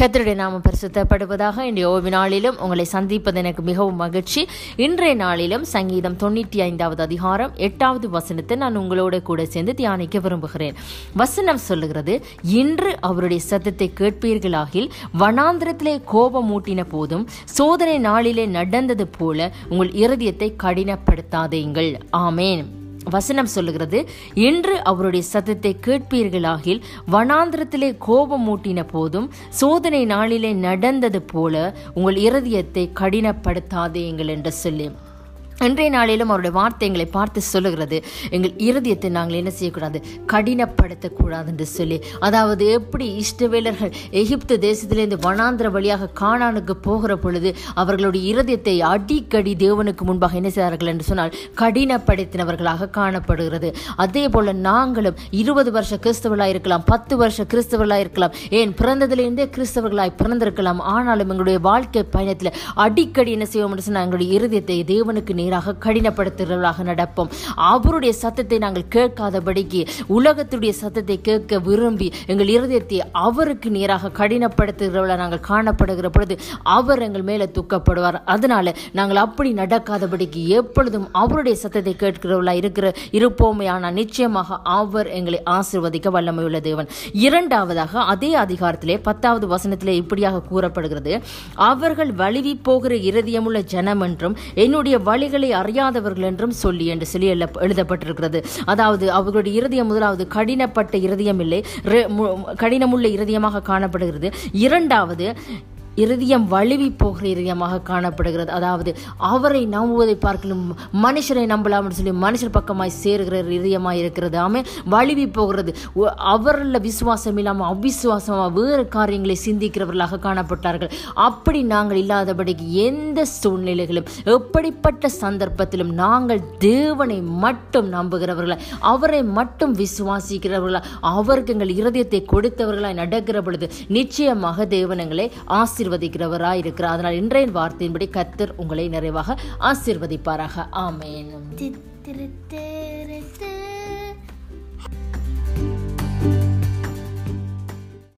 கத்தருடைய நாம பரிசுத்தப்படுவதாக இன்றைய ஓய்வு நாளிலும் உங்களை சந்திப்பது எனக்கு மிகவும் மகிழ்ச்சி. இன்றைய நாளிலும் சங்கீதம் தொண்ணூற்றி ஐந்தாவது அதிகாரம் எட்டாவது வசனத்தை நான் உங்களோட கூட சேர்ந்து தியானிக்க விரும்புகிறேன். வசனம் சொல்லுகிறது இன்று அவருடைய சத்தத்தை கேட்பீர்களாகில் வனாந்திரத்திலே கோபம் மூட்டின போதும் சோதனை நாளிலே நடந்தது போல உங்கள் இருதயத்தை கடினப்படுத்தாதீங்கள். ஆமேன். வசனம் சொல்லுகிறது இன்று அவருடைய சத்தத்தை கேட்பீர்களாகில் வனாந்திரத்திலே கோபம் மூட்டின போதும் சோதனை நாளிலே நடந்தது போல உங்கள் இருதயத்தை கடினப்படுத்தாதேங்கள் என்று சொல்லி இன்றைய நாளிலும் அவருடைய வார்த்தை எங்களை பார்த்து சொல்லுகிறது. எங்கள் இருதயத்தை நாங்கள் என்ன செய்யக்கூடாது? கடினப்படுத்தக்கூடாது என்று சொல்லி. அதாவது எப்படி இஷ்டவேலர்கள் எகிப்து தேசத்திலேருந்து வனாந்திர வழியாக காணானுக்கு போகிற பொழுது அவர்களுடைய இருதயத்தை அடிக்கடி தேவனுக்கு முன்பாக என்ன செய்தார்கள் என்று சொன்னால் கடினப்படுத்தினவர்களாக காணப்படுகிறது. அதே போல நாங்களும் இருபது வருஷ கிறிஸ்தவர்களாக இருக்கலாம் பத்து வருஷ கிறிஸ்தவர்களாக இருக்கலாம் ஏன் பிறந்ததிலிருந்தே கிறிஸ்தவர்களாய் பிறந்திருக்கலாம் ஆனாலும் எங்களுடைய வாழ்க்கை பயணத்தில் அடிக்கடி என்ன செய்வோம் என்று சொன்னால் எங்களுடைய இருதயத்தை தேவனுக்கு நேராக கடினப்படுத்துகிறவர்களாக நடப்போம். அவருடைய சத்தத்தை நாங்கள் கேட்காதபடிக்கு உலகத்துடைய சத்தத்தை கேட்க விரும்பி எங்கள் இருதயத்தை அவருக்கு நேராக கடினப்படுத்துகிறவர்களாக நாங்கள் காணப்படுகிற பொழுது அவர் எங்கள் மேலே துக்கப்படுவார். அதனால நாங்கள் அப்படி நடக்காதபடிக்கு எப்பொழுதும் அவருடைய சத்தத்தை கேட்கிறவர்களா இருக்கிற இருப்போமே. ஆனால் நிச்சயமாக அவர் எங்களை ஆசிர்வதிக்க வல்லமையுள்ள தேவன். இரண்டாவதாக அதே அதிகாரத்திலே பத்தாவது வசனத்திலே இப்படியாக கூறப்படுகிறது. அவர்கள் வழுவி போகிற இருதயமுள்ள ஜனம் என்றும் என்னுடைய வழிகள் அறியாதவர்கள் என்றும் சொல்லி என்று சொல்லி எழுதப்பட்டிருக்கிறது. அதாவது அவர்களுடைய இருதயம் முதலாவது கடினப்பட்ட இருதயம் இல்லை கடினமுள்ள இருதயமாக காணப்படுகிறது. இரண்டாவது இருதயம் வழுவி போகிற இருதயமாக காணப்படுகிறது. அதாவது அவரை நம்புவதை பார்க்கணும் மனுஷரை நம்பலாம் சொல்லி மனுஷர் பக்கமாய் சேருகிற இருதயமாய் இருக்கிறது. ஆமே வழுவி போகிறது. ஒ- அவரில் விசுவாசம் இல்லாமல் அவிசுவாசமாக வேறு காரியங்களை சிந்திக்கிறவர்களாக காணப்பட்டார்கள். அப்படி நாங்கள் இல்லாதபடிக்கு எந்த சூழ்நிலைகளும் எப்படிப்பட்ட சந்தர்ப்பத்திலும் நாங்கள் தேவனை மட்டும் நம்புகிறவர்களாய் அவரை மட்டும் விசுவாசிக்கிறவர்களா அவருக்கு எங்கள் இருதயத்தை கொடுத்தவர்களாய் நடக்கிற பொழுது நிச்சயமாக தேவனங்களை ஆசை ஆசீர்வதிக்கிறவராய் இருக்கிறார் அதனால் இன்றைய வார்த்தையின்படி கத்தர் உங்களை நிறைவாக ஆசீர்வதிப்பாராக. ஆமென்.